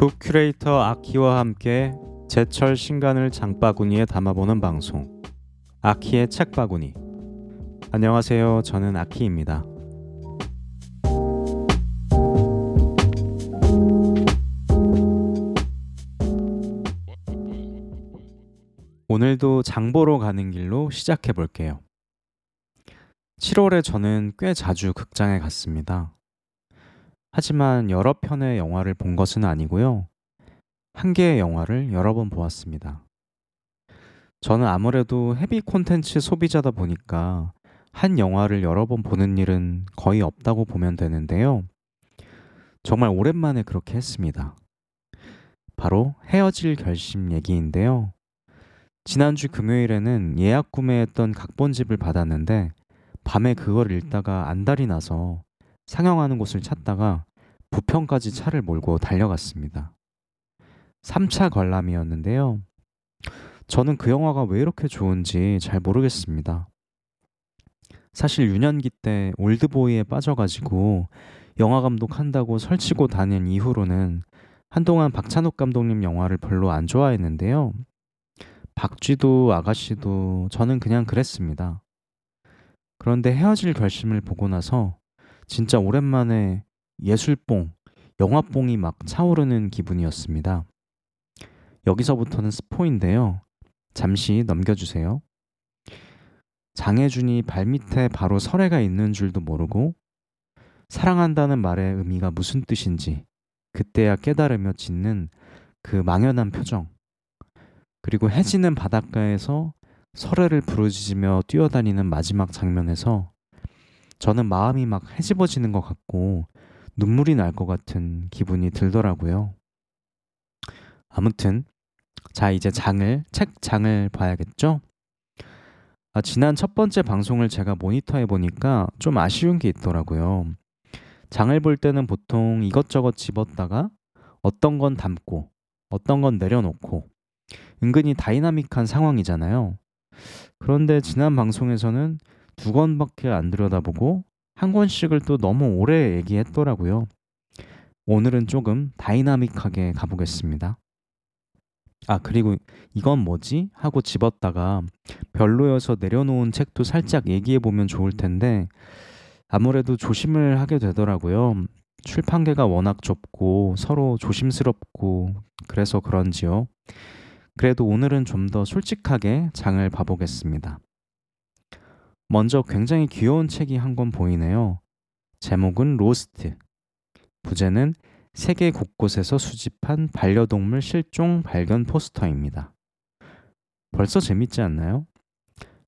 북 큐레이터 아키와 함께 제철 신간을 장바구니에 담아보는 방송. 아키의 책바구니. 안녕하세요. 저는 아키입니다. 오늘도 장보러 가는 길로 시작해 볼게요. 7월에 저는 꽤 자주 극장에 갔습니다 하지만 여러 편의 영화를 본 것은 아니고요. 한 개의 영화를 여러 번 보았습니다. 저는 아무래도 헤비 콘텐츠 소비자다 보니까 한 영화를 여러 번 보는 일은 거의 없다고 보면 되는데요. 정말 오랜만에 그렇게 했습니다. 바로 헤어질 결심 얘기인데요. 지난주 금요일에는 예약 구매했던 각본집을 받았는데 밤에 그걸 읽다가 안달이 나서 상영하는 곳을 찾다가 부평까지 차를 몰고 달려갔습니다. 3차 관람이었는데요. 저는 그 영화가 왜 이렇게 좋은지 잘 모르겠습니다. 사실 유년기 때 올드보이에 빠져가지고 영화 감독한다고 설치고 다닌 이후로는 한동안 박찬욱 감독님 영화를 별로 안 좋아했는데요. 박쥐도 아가씨도 저는 그냥 그랬습니다. 그런데 헤어질 결심을 보고 나서 진짜 오랜만에 예술뽕, 영화뽕이 막 차오르는 기분이었습니다. 여기서부터는 스포인데요. 잠시 넘겨주세요. 장혜준이 발밑에 바로 설애가 있는 줄도 모르고 사랑한다는 말의 의미가 무슨 뜻인지 그때야 깨달으며 짓는 그 망연한 표정 그리고 해지는 바닷가에서 설애를 부르짖으며 뛰어다니는 마지막 장면에서 저는 마음이 막 해집어지는 것 같고 눈물이 날 것 같은 기분이 들더라고요. 아무튼 자 이제 장을 책 장을 봐야겠죠? 아, 지난 첫 번째 방송을 제가 모니터해 보니까 좀 아쉬운 게 있더라고요. 장을 볼 때는 보통 이것저것 집었다가 어떤 건 담고 어떤 건 내려놓고 은근히 다이나믹한 상황이잖아요. 그런데 지난 방송에서는 두 권밖에 안 들여다보고 한 권씩을 또 너무 오래 얘기했더라고요. 오늘은 조금 다이나믹하게 가보겠습니다. 아, 그리고 이건 뭐지? 하고 집었다가 별로여서 내려놓은 책도 살짝 얘기해보면 좋을 텐데 아무래도 조심을 하게 되더라고요. 출판계가 워낙 좁고 서로 조심스럽고 그래서 그런지요. 그래도 오늘은 좀 더 솔직하게 장을 봐보겠습니다. 먼저 굉장히 귀여운 책이 한 권 보이네요. 제목은 로스트. 부제는 세계 곳곳에서 수집한 반려동물 실종 발견 포스터입니다. 벌써 재밌지 않나요?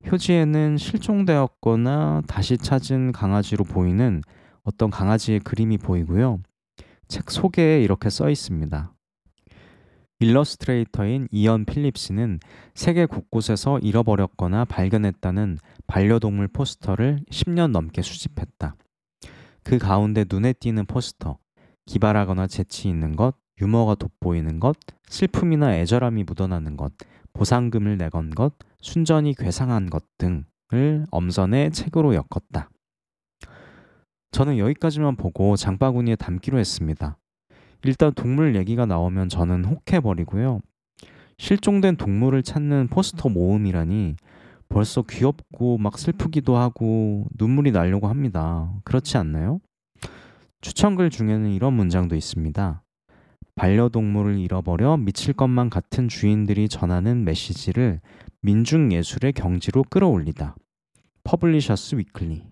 표지에는 실종되었거나 다시 찾은 강아지로 보이는 어떤 강아지의 그림이 보이고요. 책 속에 이렇게 써 있습니다. 일러스트레이터인 이언 필립스는 세계 곳곳에서 잃어버렸거나 발견했다는 반려동물 포스터를 10년 넘게 수집했다. 그 가운데 눈에 띄는 포스터, 기발하거나 재치 있는 것, 유머가 돋보이는 것, 슬픔이나 애절함이 묻어나는 것, 보상금을 내건 것, 순전히 괴상한 것 등을 엄선해 책으로 엮었다. 저는 여기까지만 보고 장바구니에 담기로 했습니다. 일단 동물 얘기가 나오면 저는 혹해버리고요. 실종된 동물을 찾는 포스터 모음이라니 벌써 귀엽고 막 슬프기도 하고 눈물이 나려고 합니다. 그렇지 않나요? 추천글 중에는 이런 문장도 있습니다. 반려동물을 잃어버려 미칠 것만 같은 주인들이 전하는 메시지를 민중예술의 경지로 끌어올리다. Publishers Weekly.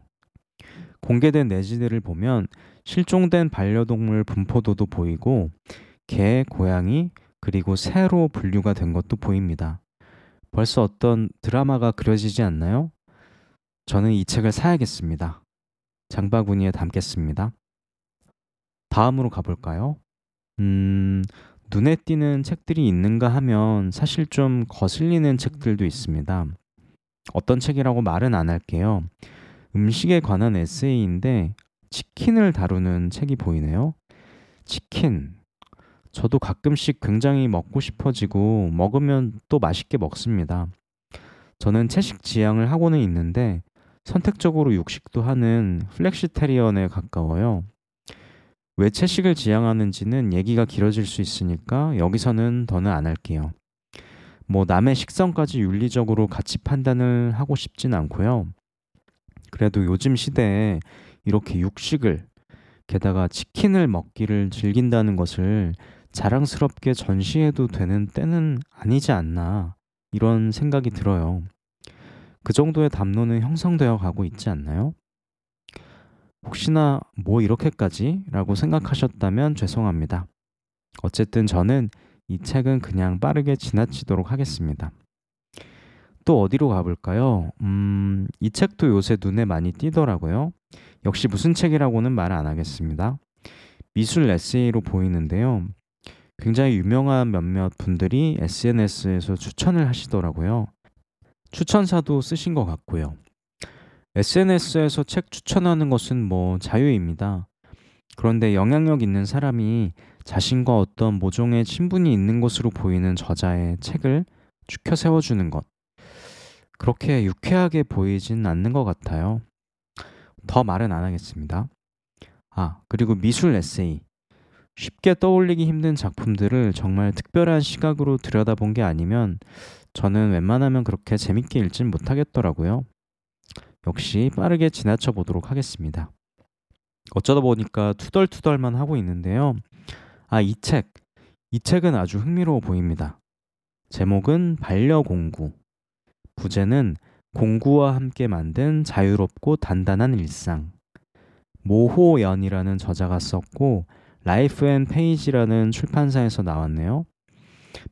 공개된 내지들을 보면 실종된 반려동물 분포도도 보이고 개, 고양이, 그리고 새로 분류가 된 것도 보입니다. 벌써 어떤 드라마가 그려지지 않나요? 저는 이 책을 사야겠습니다. 장바구니에 담겠습니다. 다음으로 가볼까요? 음, 눈에 띄는 책들이 있는가 하면 사실 좀 거슬리는 책들도 있습니다. 어떤 책이라고 말은 안 할게요. 음식에 관한 에세이인데 치킨을 다루는 책이 보이네요. 치킨. 저도 가끔씩 굉장히 먹고 싶어지고 먹으면 또 맛있게 먹습니다. 저는 채식 지향을 하고는 있는데 선택적으로 육식도 하는 플렉시테리언에 가까워요. 왜 채식을 지향하는지는 얘기가 길어질 수 있으니까 여기서는 더는 안 할게요. 뭐 남의 식성까지 윤리적으로 가치 판단을 하고 싶진 않고요. 그래도 요즘 시대에 이렇게 육식을 게다가 치킨을 먹기를 즐긴다는 것을 자랑스럽게 전시해도 되는 때는 아니지 않나 이런 생각이 들어요. 그 정도의 담론은 형성되어 가고 있지 않나요? 혹시나 뭐 이렇게까지? 라고 생각하셨다면 죄송합니다. 어쨌든 저는 이 책은 그냥 빠르게 지나치도록 하겠습니다. 또 어디로 가볼까요? 음, 이 책도 요새 눈에 많이 띄더라고요. 역시 무슨 책이라고는 말 안 하겠습니다. 미술 에세이로 보이는데요. 굉장히 유명한 몇몇 분들이 SNS에서 추천을 하시더라고요. 추천사도 쓰신 것 같고요. SNS에서 책 추천하는 것은 뭐 자유입니다. 그런데 영향력 있는 사람이 자신과 어떤 모종의 친분이 있는 것으로 보이는 저자의 책을 추켜 세워주는 것. 그렇게 유쾌하게 보이진 않는 것 같아요. 더 말은 안 하겠습니다. 아, 그리고 미술 에세이. 쉽게 떠올리기 힘든 작품들을 정말 특별한 시각으로 들여다본 게 아니면 저는 웬만하면 그렇게 재밌게 읽진 못하겠더라고요. 역시 빠르게 지나쳐 보도록 하겠습니다. 어쩌다 보니까 투덜투덜만 하고 있는데요. 아, 이 책. 이 책은 아주 흥미로워 보입니다. 제목은 반려공구. 부제는 공구와 함께 만든 자유롭고 단단한 일상. 모호연이라는 저자가 썼고 라이프 앤 페이지라는 출판사에서 나왔네요.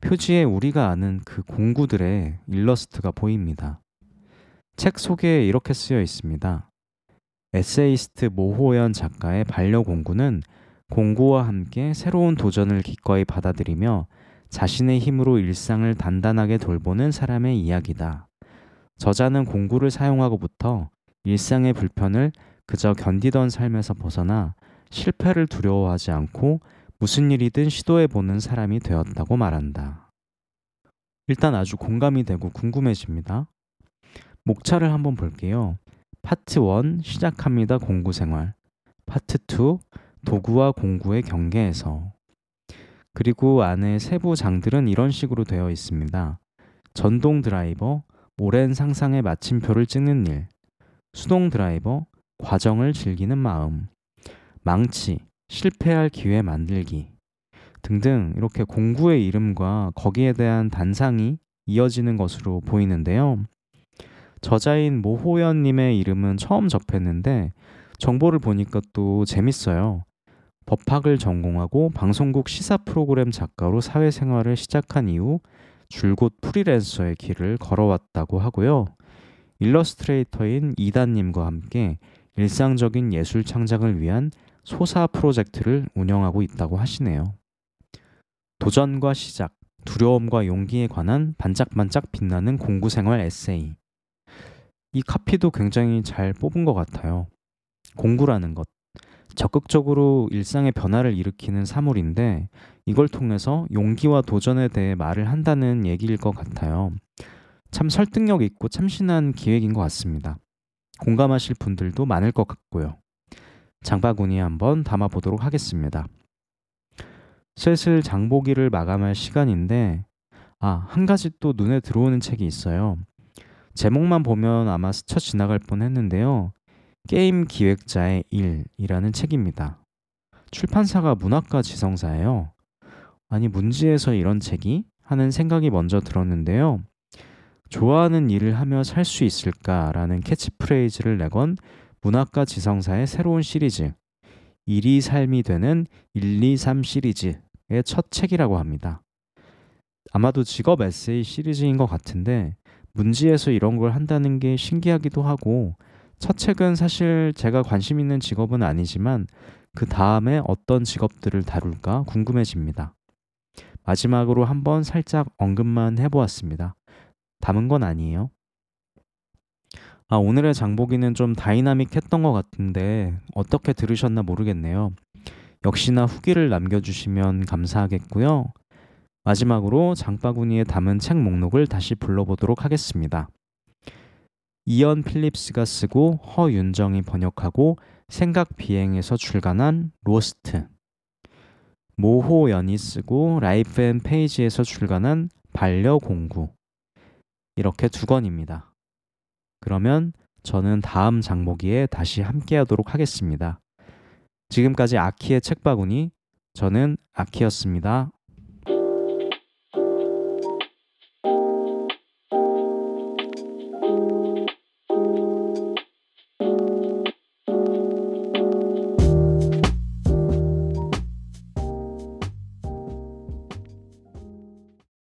표지에 우리가 아는 그 공구들의 일러스트가 보입니다. 책 소개에 이렇게 쓰여 있습니다. 에세이스트 모호연 작가의 반려공구는 공구와 함께 새로운 도전을 기꺼이 받아들이며 자신의 힘으로 일상을 단단하게 돌보는 사람의 이야기다. 저자는 공구를 사용하고부터 일상의 불편을 그저 견디던 삶에서 벗어나 실패를 두려워하지 않고 무슨 일이든 시도해보는 사람이 되었다고 말한다. 일단 아주 공감이 되고 궁금해집니다. 목차를 한번 볼게요. 파트 1 시작합니다. 공구 생활. 파트 2 도구와 공구의 경계에서. 그리고 안에 세부 장들은 이런 식으로 되어 있습니다. 전동 드라이버, 오랜 상상의 마침표를 찍는 일, 수동 드라이버, 과정을 즐기는 마음, 망치, 실패할 기회 만들기 등등 이렇게 공구의 이름과 거기에 대한 단상이 이어지는 것으로 보이는데요. 저자인 모호연님의 이름은 처음 접했는데 정보를 보니까 또 재밌어요. 법학을 전공하고 방송국 시사 프로그램 작가로 사회생활을 시작한 이후 줄곧 프리랜서의 길을 걸어왔다고 하고요. 일러스트레이터인 이단님과 함께 일상적인 예술 창작을 위한 소사 프로젝트를 운영하고 있다고 하시네요. 도전과 시작, 두려움과 용기에 관한 반짝반짝 빛나는 공구 생활 에세이. 이 카피도 굉장히 잘 뽑은 것 같아요. 공구라는 것. 적극적으로 일상의 변화를 일으키는 사물인데 이걸 통해서 용기와 도전에 대해 말을 한다는 얘기일 것 같아요. 참 설득력 있고 참신한 기획인 것 같습니다. 공감하실 분들도 많을 것 같고요. 장바구니에 한번 담아보도록 하겠습니다. 슬슬 장보기를 마감할 시간인데, 아, 한 가지 또 눈에 들어오는 책이 있어요. 제목만 보면 아마 스쳐 지나갈 뻔 했는데요. 게임 기획자의 일이라는 책입니다. 출판사가 문학과 지성사예요. 아니, 문지에서 이런 책이? 하는 생각이 먼저 들었는데요. 좋아하는 일을 하며 살 수 있을까라는 캐치프레이즈를 내건 문학과 지성사의 새로운 시리즈, 일이 삶이 되는 1, 2, 3 시리즈의 첫 책이라고 합니다. 아마도 직업 에세이 시리즈인 것 같은데, 문지에서 이런 걸 한다는 게 신기하기도 하고, 첫 책은 사실 제가 관심 있는 직업은 아니지만 그 다음에 어떤 직업들을 다룰까 궁금해집니다. 마지막으로 한번 살짝 언급만 해보았습니다. 담은 건 아니에요. 아, 오늘의 장보기는 좀 다이나믹했던 것 같은데 어떻게 들으셨나 모르겠네요. 역시나 후기를 남겨주시면 감사하겠고요. 마지막으로 장바구니에 담은 책 목록을 다시 불러보도록 하겠습니다. 이언 필립스가 쓰고 허윤정이 번역하고 생각 비행에서 출간한 로스트 모호연이 쓰고 라이프 앤 페이지에서 출간한 반려공구. 이렇게 두 권입니다. 그러면 저는 다음 장보기에 다시 함께 하도록 하겠습니다. 지금까지 아키의 책바구니, 저는 아키였습니다.